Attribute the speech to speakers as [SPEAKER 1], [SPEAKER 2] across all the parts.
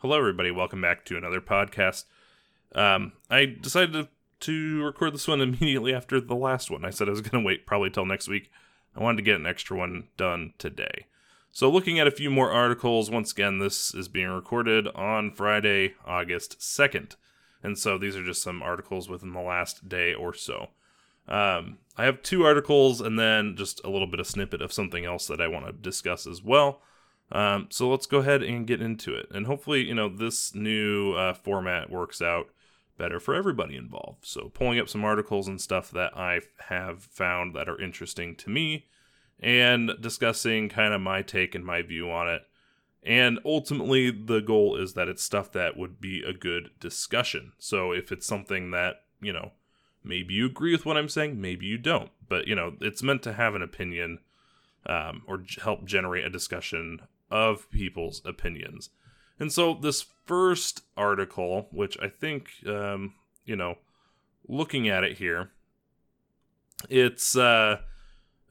[SPEAKER 1] Hello, everybody. Welcome back to another podcast. Um, I decided to, to record this one immediately after the last one. I said I was going to wait probably till next week. I wanted to get an extra one done today. So, looking at a few more articles, once again, this is being recorded on Friday, August 2nd. And so these are just some articles within the last day or so. Um, I have two articles and then just a little bit of snippet of something else that I want to discuss as well. Um, so let's go ahead and get into it. And hopefully, you know, this new uh, format works out better for everybody involved. So, pulling up some articles and stuff that I have found that are interesting to me and discussing kind of my take and my view on it. And ultimately, the goal is that it's stuff that would be a good discussion. So, if it's something that, you know, maybe you agree with what I'm saying, maybe you don't. But, you know, it's meant to have an opinion um, or help generate a discussion of people's opinions. And so this first article, which I think, um, you know, looking at it here, it's uh,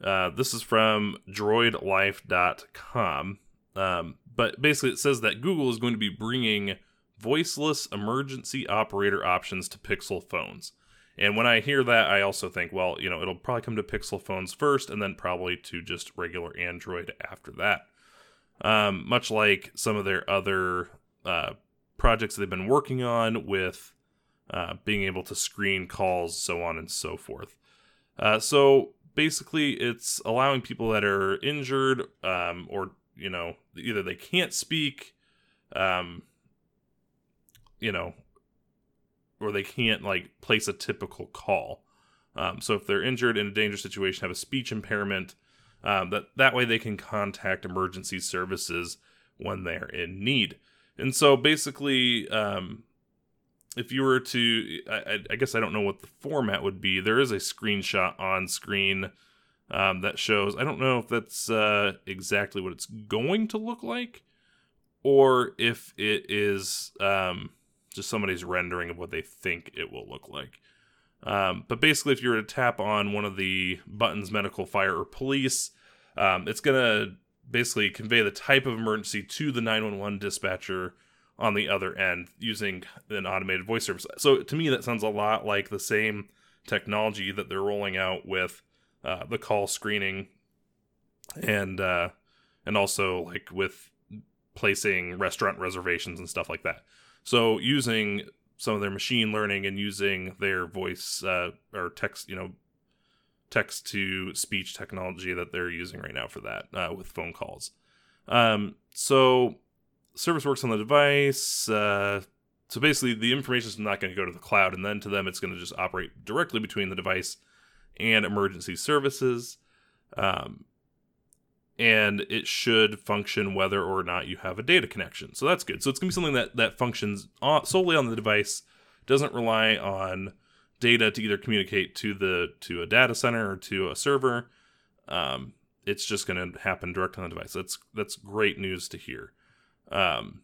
[SPEAKER 1] uh, this is from droidlife.com. Um, but basically, it says that Google is going to be bringing voiceless emergency operator options to Pixel phones. And when I hear that, I also think, well, you know, it'll probably come to Pixel phones first and then probably to just regular Android after that um, much like some of their other uh, projects they've been working on with uh, being able to screen calls, so on and so forth. Uh, so basically, it's allowing people that are injured um, or you know either they can't speak, um, you know, or they can't like place a typical call. Um, so if they're injured in a dangerous situation, have a speech impairment, um, that that way they can contact emergency services when they're in need. And so basically, um, if you were to, I, I, guess I don't know what the format would be. There is a screenshot on screen um, that shows. I don't know if that's uh, exactly what it's going to look like, or if it is um, just somebody's rendering of what they think it will look like. Um, but basically, if you were to tap on one of the buttons, medical, fire, or police, um, it's going to basically convey the type of emergency to the 911 dispatcher on the other end using an automated voice service. So to me, that sounds a lot like the same technology that they're rolling out with uh, the call screening and uh, and also like with placing restaurant reservations and stuff like that. So using some of their machine learning and using their voice uh, or text, you know, text to speech technology that they're using right now for that uh, with phone calls. Um, so service works on the device. Uh, so basically, the information is not going to go to the cloud, and then to them, it's going to just operate directly between the device and emergency services. Um, and it should function whether or not you have a data connection. So that's good. So it's going to be something that that functions solely on the device, doesn't rely on data to either communicate to the to a data center or to a server. Um, it's just going to happen direct on the device. That's that's great news to hear. Um,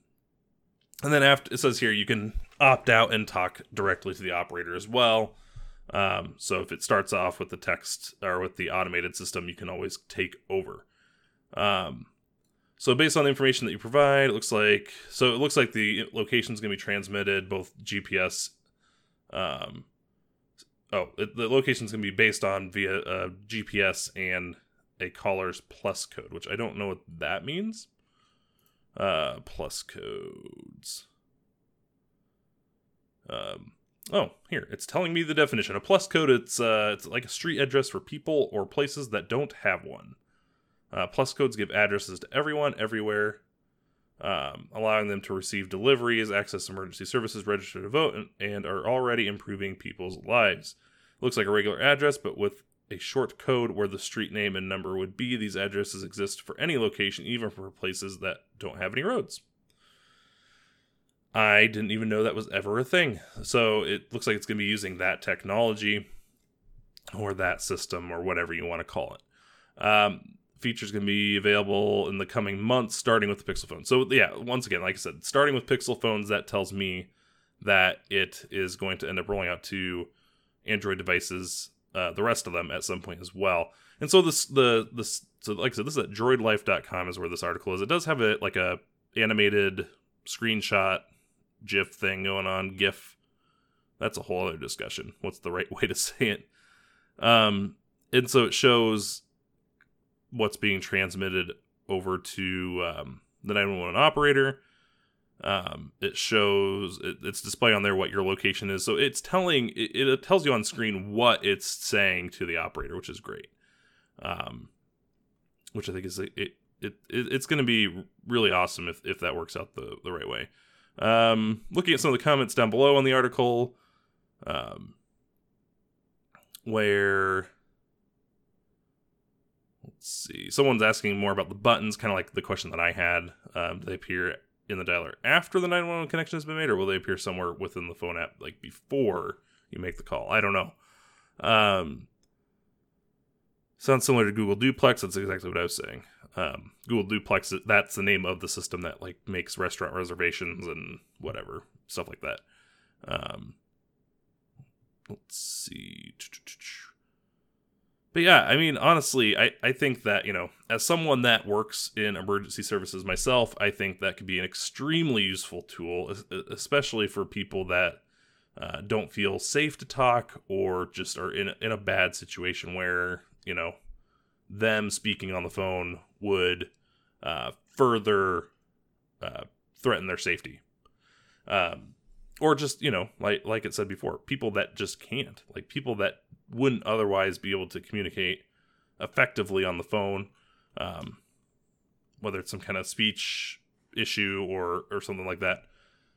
[SPEAKER 1] and then after it says here you can opt out and talk directly to the operator as well. Um, so if it starts off with the text or with the automated system, you can always take over. Um, so based on the information that you provide, it looks like so it looks like the location is going to be transmitted both GPS. Um, oh, it, the location is going to be based on via uh, GPS and a caller's plus code, which I don't know what that means. Uh, plus codes. Um, oh, here it's telling me the definition. A plus code it's uh, it's like a street address for people or places that don't have one. Uh, plus codes give addresses to everyone, everywhere, um, allowing them to receive deliveries, access emergency services, register to vote, and, and are already improving people's lives. looks like a regular address, but with a short code where the street name and number would be. These addresses exist for any location, even for places that don't have any roads. I didn't even know that was ever a thing. So it looks like it's going to be using that technology or that system or whatever you want to call it. Um, features going to be available in the coming months, starting with the Pixel phone. So yeah, once again, like I said, starting with Pixel phones, that tells me that it is going to end up rolling out to Android devices, uh, the rest of them at some point as well. And so this the this so like I said, this is at droidlife.com is where this article is. It does have a like a animated screenshot GIF thing going on. GIF. That's a whole other discussion. What's the right way to say it? Um, and so it shows what's being transmitted over to um, the 911 operator. Um, it shows it, it's display on there what your location is, so it's telling it, it tells you on screen what it's saying to the operator, which is great. Um, which I think is it it, it it's going to be really awesome if if that works out the the right way. Um, looking at some of the comments down below on the article, um, where see, someone's asking more about the buttons, kind of like the question that I had. Um, do they appear in the dialer after the 911 connection has been made, or will they appear somewhere within the phone app, like before you make the call? I don't know. Um, sounds similar to Google Duplex. That's exactly what I was saying. Um, Google Duplex, that's the name of the system that like makes restaurant reservations and whatever stuff like that. Um, let's see. But yeah, I mean, honestly, I, I think that, you know, as someone that works in emergency services myself, I think that could be an extremely useful tool, especially for people that uh, don't feel safe to talk or just are in, in a bad situation where, you know, them speaking on the phone would uh, further uh, threaten their safety. Um, or just, you know, like like it said before, people that just can't, like people that wouldn't otherwise be able to communicate effectively on the phone, um, whether it's some kind of speech issue or or something like that,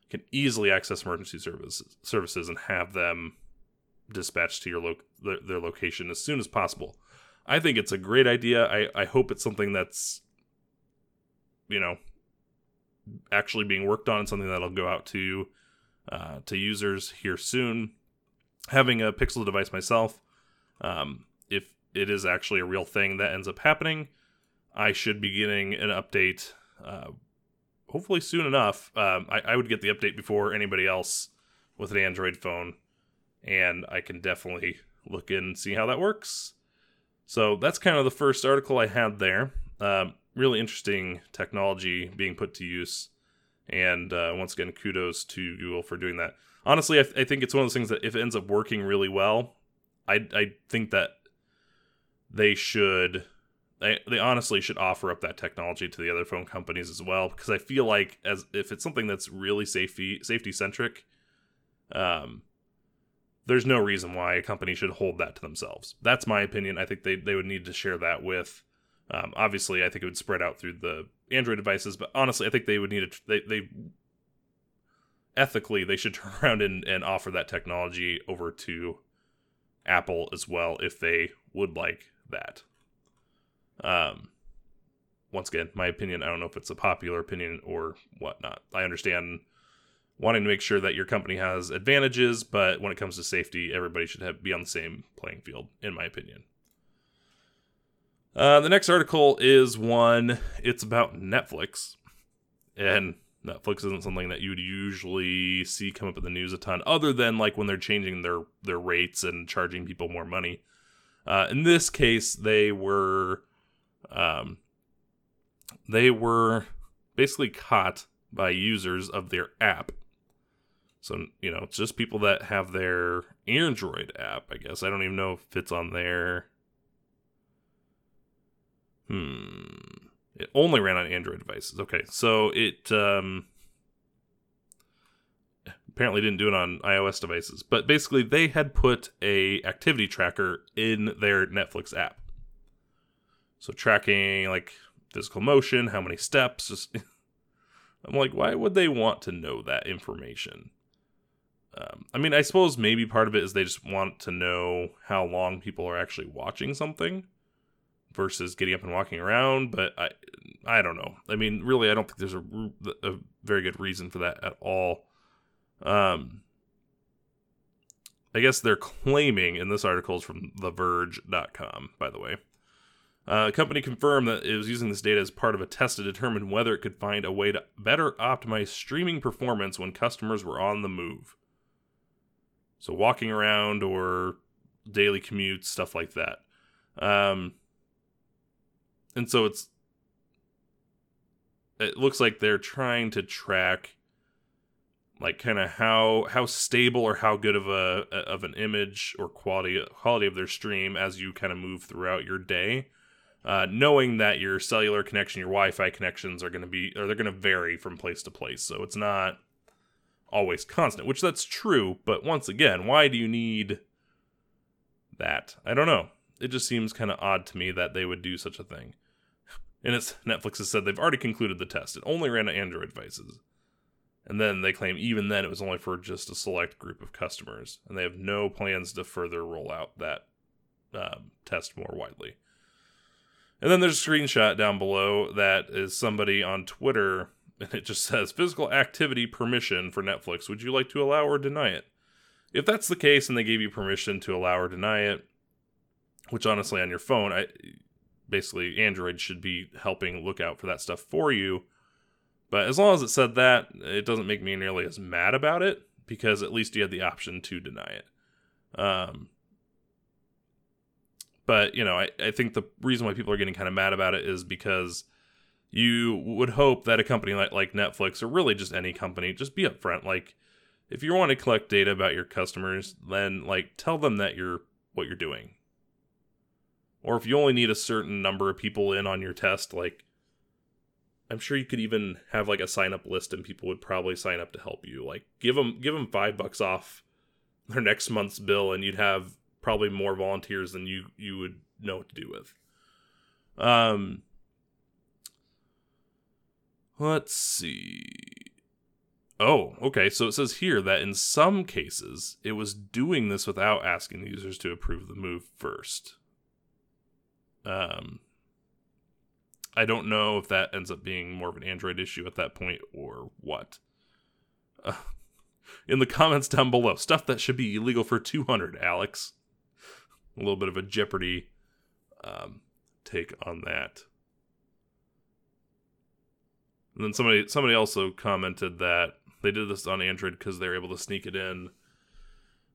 [SPEAKER 1] can easily access emergency services services and have them dispatched to your lo- their, their location as soon as possible. I think it's a great idea. I, I hope it's something that's, you know, actually being worked on, something that'll go out to uh, to users here soon having a Pixel device myself, um, if it is actually a real thing that ends up happening, I should be getting an update. Uh, hopefully soon enough. Um, I, I would get the update before anybody else with an Android phone, and I can definitely look in and see how that works. So that's kind of the first article I had there. Um, really interesting technology being put to use. And uh, once again, kudos to Google for doing that honestly, I, th- I, think it's one of those things that if it ends up working really well, I I think that they should they they honestly should offer up that technology to the other phone companies as well because I feel like as if it's something that's really safety safety centric, um, there's no reason why a company should hold that to themselves. That's my opinion. I think they they would need to share that with. Um, obviously, I think it would spread out through the Android devices, but honestly, I think they would need to. They they ethically they should turn around and, and offer that technology over to Apple as well if they would like that. Um, once again, my opinion, I don't know if it's a popular opinion or whatnot. I understand wanting to make sure that your company has advantages, but when it comes to safety, everybody should have be on the same playing field, in my opinion. Uh, the next article is one. It's about Netflix, and Netflix isn't something that you'd usually see come up in the news a ton, other than like when they're changing their their rates and charging people more money. Uh, in this case, they were, um, they were basically caught by users of their app. So you know, just people that have their Android app. I guess I don't even know if it's on there. Hmm. It only ran on Android devices. Okay, so it um, apparently didn't do it on iOS devices, but basically they had put a activity tracker in their Netflix app. So tracking like physical motion, how many steps. Just, I'm like, why would they want to know that information? Um, I mean, I suppose maybe part of it is they just want to know how long people are actually watching something versus getting up and walking around. But I, I don't know. I mean, really, I don't think there's a, a very good reason for that at all. Um, I guess they're claiming, in this article is from TheVerge.com, by the way. Uh, company confirmed that it was using this data as part of a test to determine whether it could find a way to better optimize streaming performance when customers were on the move. So, walking around or daily commutes, stuff like that. Um, and so it's it looks like they're trying to track like kind of how how stable or how good of a of an image or quality quality of their stream as you kind of move throughout your day. Uh, knowing that your cellular connection, your Wi-Fi connections are going to be, or they're going to vary from place to place, so it's not always constant. Which that's true, but once again, why do you need that? I don't know. It just seems kind of odd to me that they would do such a thing. And it's Netflix has said they've already concluded the test. It only ran on Android devices. And then they claim even then it was only for just a select group of customers, and they have no plans to further roll out that uh, test more widely. And then there's a screenshot down below that is somebody on Twitter, and it just says physical activity permission for Netflix. Would you like to allow or deny it? If that's the case and they gave you permission to allow or deny it, which honestly on your phone, I basically Android should be helping look out for that stuff for you but as long as it said that, it doesn't make me nearly as mad about it because at least you had the option to deny it. Um, but you know, I, I think the reason why people are getting kind of mad about it is because you would hope that a company like, like Netflix or really just any company just be upfront. Like, if you want to collect data about your customers, then like tell them that you're what you're doing. Or if you only need a certain number of people in on your test, like I'm sure you could even have like a sign up list and people would probably sign up to help you. Like give them give them 5 bucks off their next month's bill and you'd have probably more volunteers than you you would know what to do with. Um Let's see. Oh, okay. So it says here that in some cases it was doing this without asking the users to approve the move first. Um I don't know if that ends up being more of an Android issue at that point or what. Uh, in the comments down below, stuff that should be illegal for 200, Alex. A little bit of a Jeopardy um, take on that. And then somebody somebody also commented that they did this on Android because they were able to sneak it in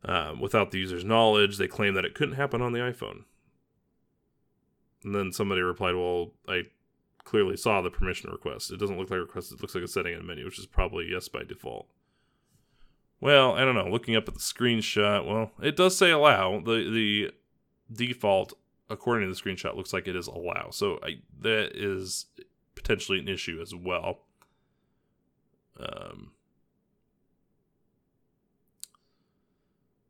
[SPEAKER 1] um, without the user's knowledge. They claim that it couldn't happen on the iPhone. And then somebody replied, "Well, I clearly saw the permission request. It doesn't look like a request, it looks like a setting in a menu, which is probably yes by default. Well, I don't know. Looking up at the screenshot, well, it does say allow. The the default, according to the screenshot, looks like it is allow. So I, that is potentially an issue as well. Um,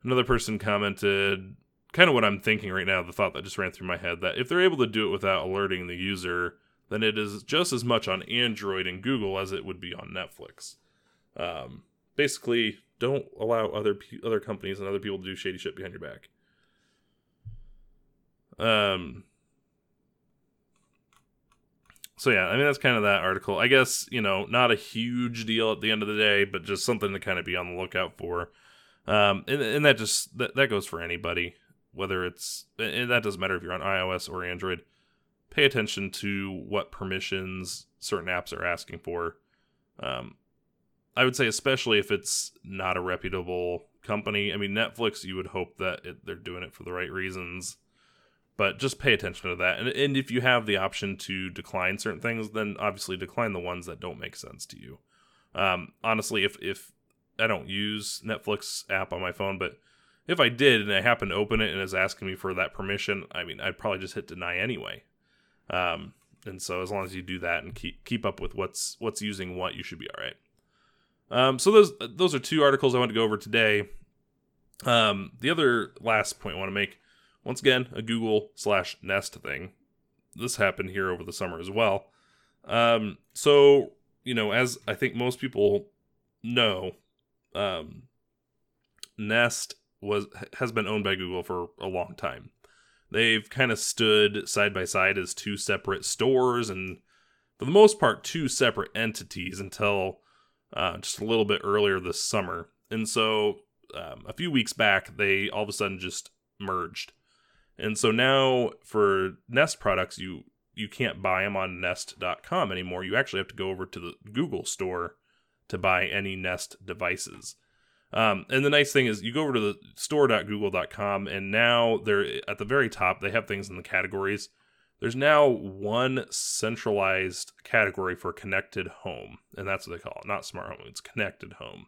[SPEAKER 1] another person commented kind of what I'm thinking right now, the thought that just ran through my head that if they're able to do it without alerting the user, then it is just as much on Android and Google as it would be on Netflix. Um, basically, don't allow other other companies and other people to do shady shit behind your back. Um. So yeah, I mean that's kind of that article. I guess you know not a huge deal at the end of the day, but just something to kind of be on the lookout for. Um, and, and that just that, that goes for anybody, whether it's and that doesn't matter if you're on iOS or Android pay attention to what permissions certain apps are asking for. Um, I would say, especially if it's not a reputable company. I mean, Netflix, you would hope that it, they're doing it for the right reasons, but just pay attention to that. And, and if you have the option to decline certain things, then obviously decline the ones that don't make sense to you. Um, honestly, if if I don't use Netflix app on my phone, but if I did and I happen to open it and is asking me for that permission, I mean, I'd probably just hit deny anyway. Um, and so as long as you do that and keep keep up with what's what's using what, you should be all right. Um, so those those are two articles I want to go over today. Um, the other last point I want to make, once again, a Google slash Nest thing. This happened here over the summer as well. Um, so you know, as I think most people know, um, Nest was has been owned by Google for a long time. They've kind of stood side by side as two separate stores and for the most part two separate entities until uh, just a little bit earlier this summer. And so um, a few weeks back they all of a sudden just merged. And so now for nest products you you can't buy them on nest.com anymore. You actually have to go over to the google store to buy any nest devices um, and the nice thing is you go over to the store.google.com and now they're at the very top, they have things in the categories. There's now one centralized category for connected home, and that's what they call it, not smart home, it's connected home.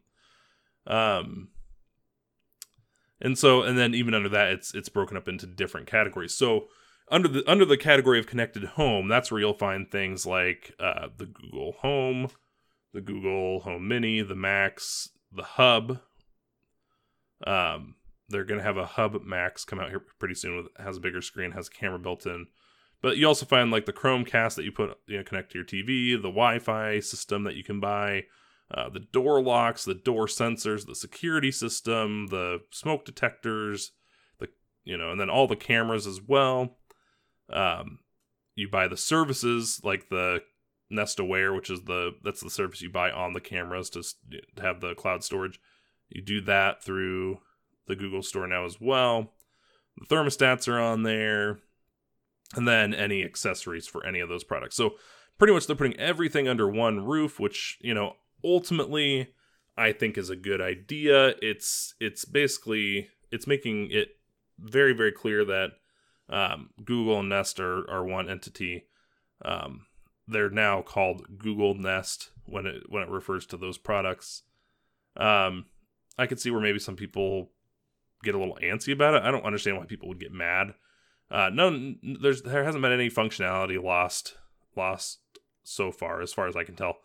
[SPEAKER 1] Um, and so, and then even under that, it's it's broken up into different categories. So under the under the category of connected home, that's where you'll find things like uh, the Google Home, the Google Home Mini, the Max, the Hub. Um, they're gonna have a Hub Max come out here pretty soon. With has a bigger screen, has a camera built in. But you also find like the Chromecast that you put you know connect to your TV, the Wi-Fi system that you can buy, uh, the door locks, the door sensors, the security system, the smoke detectors, the you know, and then all the cameras as well. Um, you buy the services like the Nest Aware, which is the that's the service you buy on the cameras to, to have the cloud storage. You do that through the Google Store now as well. The thermostats are on there, and then any accessories for any of those products. So pretty much they're putting everything under one roof, which you know ultimately I think is a good idea. It's it's basically it's making it very very clear that um, Google and Nest are, are one entity. Um, they're now called Google Nest when it when it refers to those products. Um, I could see where maybe some people get a little antsy about it. I don't understand why people would get mad. Uh, no, there's there hasn't been any functionality lost lost so far, as far as I can tell.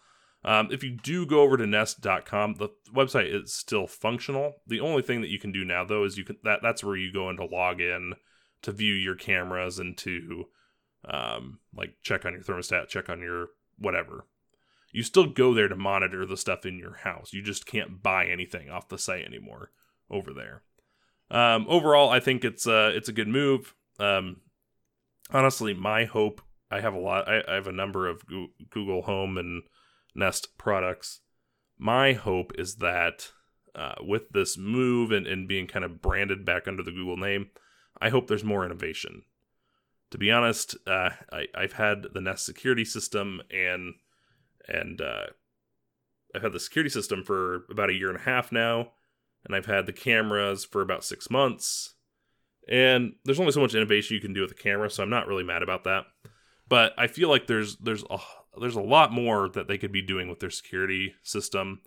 [SPEAKER 1] Um, if you do go over to Nest.com, the website is still functional. The only thing that you can do now, though, is you can that that's where you go into log in to view your cameras and to um, like check on your thermostat, check on your whatever. You still go there to monitor the stuff in your house. You just can't buy anything off the site anymore over there. Um, overall, I think it's uh, it's a good move. Um, honestly, my hope I have a lot. I, I have a number of Google Home and Nest products. My hope is that uh, with this move and, and being kind of branded back under the Google name, I hope there's more innovation. To be honest, uh, I, I've had the Nest security system and and uh, I've had the security system for about a year and a half now, and I've had the cameras for about six months. And there's only so much innovation you can do with the camera, so I'm not really mad about that. But I feel like there's there's a there's a lot more that they could be doing with their security system,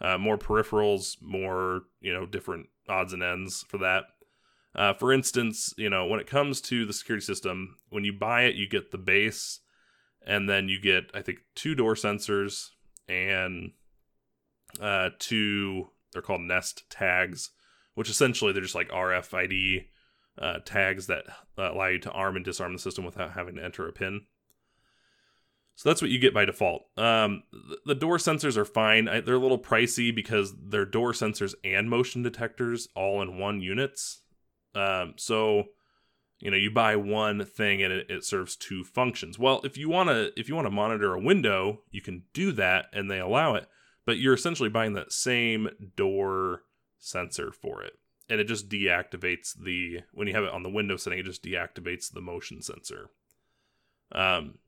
[SPEAKER 1] uh, more peripherals, more you know different odds and ends for that. Uh, for instance, you know, when it comes to the security system, when you buy it, you get the base, and then you get, I think, two door sensors and uh, two, they're called Nest tags, which essentially they're just like RFID uh, tags that uh, allow you to arm and disarm the system without having to enter a pin. So that's what you get by default. Um, the door sensors are fine. they're a little pricey because they're door sensors and motion detectors all in one units. Um, so you know you buy one thing and it, it serves two functions. Well, if you want to if you want to monitor a window, you can do that and they allow it, but you're essentially buying that same door sensor for it. And it just deactivates the when you have it on the window setting, it just deactivates the motion sensor. Um,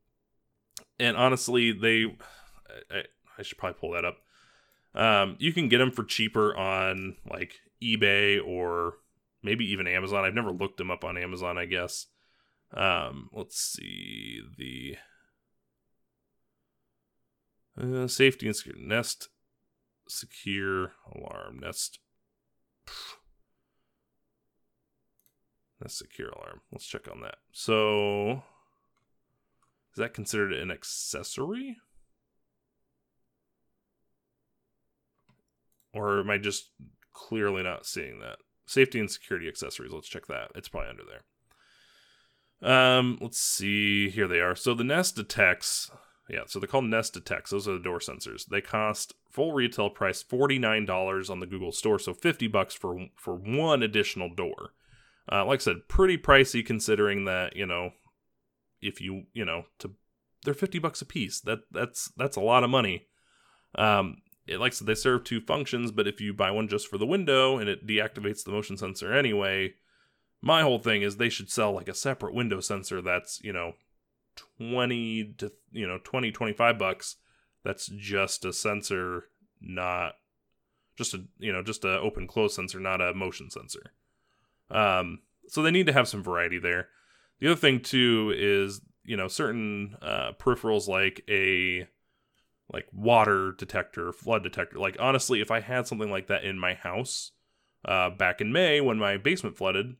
[SPEAKER 1] and honestly, they I, I should probably pull that up. Um, you can get them for cheaper on like eBay or maybe even Amazon. I've never looked them up on Amazon, I guess. Um, let's see the uh, safety and secure Nest secure alarm Nest Nest secure alarm. Let's check on that. So, is that considered an accessory? Or am I just clearly not seeing that? Safety and security accessories. Let's check that. It's probably under there. Um, let's see. Here they are. So the Nest detects. Yeah, so they're called Nest detects. Those are the door sensors. They cost full retail price forty nine dollars on the Google Store, so fifty bucks for for one additional door. Uh, like I said, pretty pricey considering that you know, if you you know to they're fifty bucks a piece. That that's that's a lot of money. Um, it likes that they serve two functions, but if you buy one just for the window and it deactivates the motion sensor anyway, my whole thing is they should sell like a separate window sensor that's, you know, 20 to, you know, 20, 25 bucks. That's just a sensor, not just a, you know, just a open close sensor, not a motion sensor. Um, so they need to have some variety there. The other thing too is, you know, certain uh, peripherals like a like water detector, flood detector. Like honestly, if I had something like that in my house uh, back in May when my basement flooded,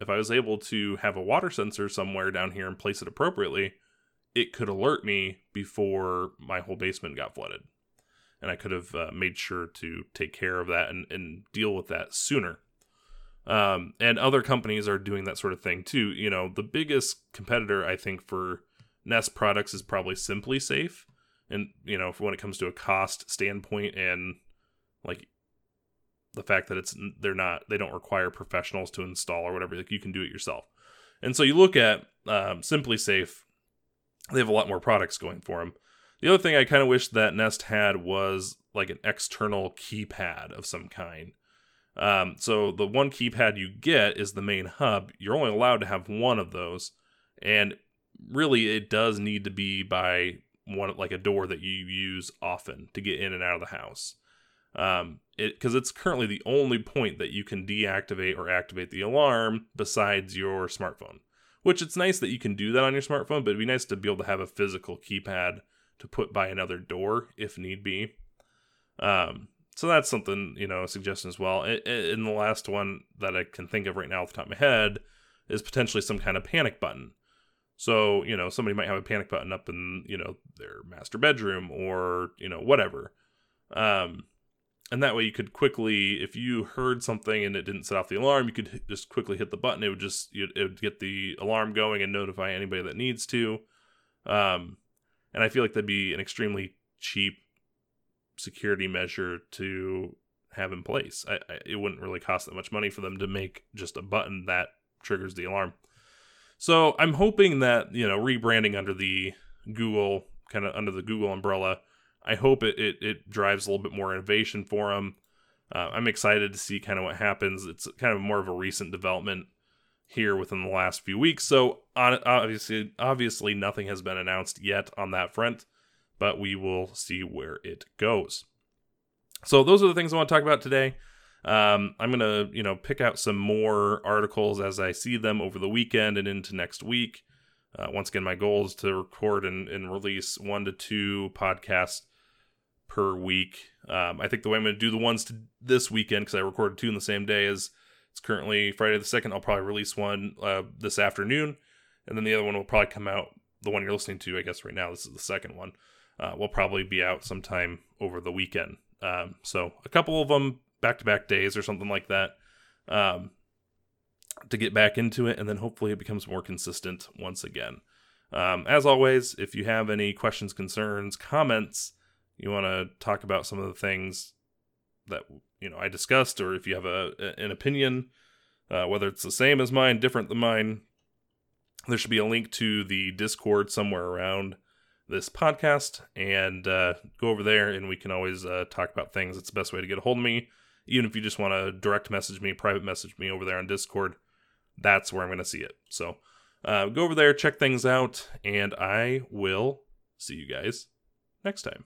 [SPEAKER 1] if I was able to have a water sensor somewhere down here and place it appropriately, it could alert me before my whole basement got flooded. And I could have uh, made sure to take care of that and, and deal with that sooner. Um, and other companies are doing that sort of thing too. You know, the biggest competitor I think for Nest products is probably SimpliSafe, and you know, when it comes to a cost standpoint and like the fact that it's they're not they don't require professionals to install or whatever, like you can do it yourself. And so you look at um, SimpliSafe, they have a lot more products going for them. The other thing I kind of wish that Nest had was like an external keypad of some kind. Um, so the one keypad you get is the main hub. You're only allowed to have one of those, and really it does need to be by one like a door that you use often to get in and out of the house. Um, it because it's currently the only point that you can deactivate or activate the alarm besides your smartphone. Which it's nice that you can do that on your smartphone, but it'd be nice to be able to have a physical keypad to put by another door if need be. Um, so that's something you know a suggestion as well in the last one that i can think of right now off the top of my head is potentially some kind of panic button so you know somebody might have a panic button up in you know their master bedroom or you know whatever um and that way you could quickly if you heard something and it didn't set off the alarm you could just quickly hit the button it would just it would get the alarm going and notify anybody that needs to um and i feel like that'd be an extremely cheap security measure to have in place. I, I, it wouldn't really cost that much money for them to make just a button that triggers the alarm. So I'm hoping that you know rebranding under the Google kind of under the Google umbrella. I hope it, it, it drives a little bit more innovation for them. Uh, I'm excited to see kind of what happens. It's kind of more of a recent development here within the last few weeks. So on, obviously, obviously nothing has been announced yet on that front but we will see where it goes. So those are the things I want to talk about today. Um, I'm gonna, you know, pick out some more articles as I see them over the weekend and into next week. Uh, once again, my goal is to record and, and release one to two podcasts per week. Um, I think the way I'm going to do the ones to this weekend, because I recorded two in the same day, is it's currently Friday the 2nd. I'll probably release one uh, this afternoon, and then the other one will probably come out. The one you're listening to, I guess, right now, this is the second one uh, will probably be out sometime over the weekend. Um, so a couple of them back to back days or something like that um, to get back into it, and then hopefully it becomes more consistent once again. Um, as always, if you have any questions, concerns, comments, you want to talk about some of the things that you know I discussed, or if you have a an opinion, uh, whether it's the same as mine, different than mine, there should be a link to the Discord somewhere around this podcast and uh, go over there and we can always uh, talk about things. It's the best way to get a hold of me. Even if you just want to direct message me, private message me over there on Discord, that's where I'm going to see it. So uh, go over there, check things out, and I will see you guys next time.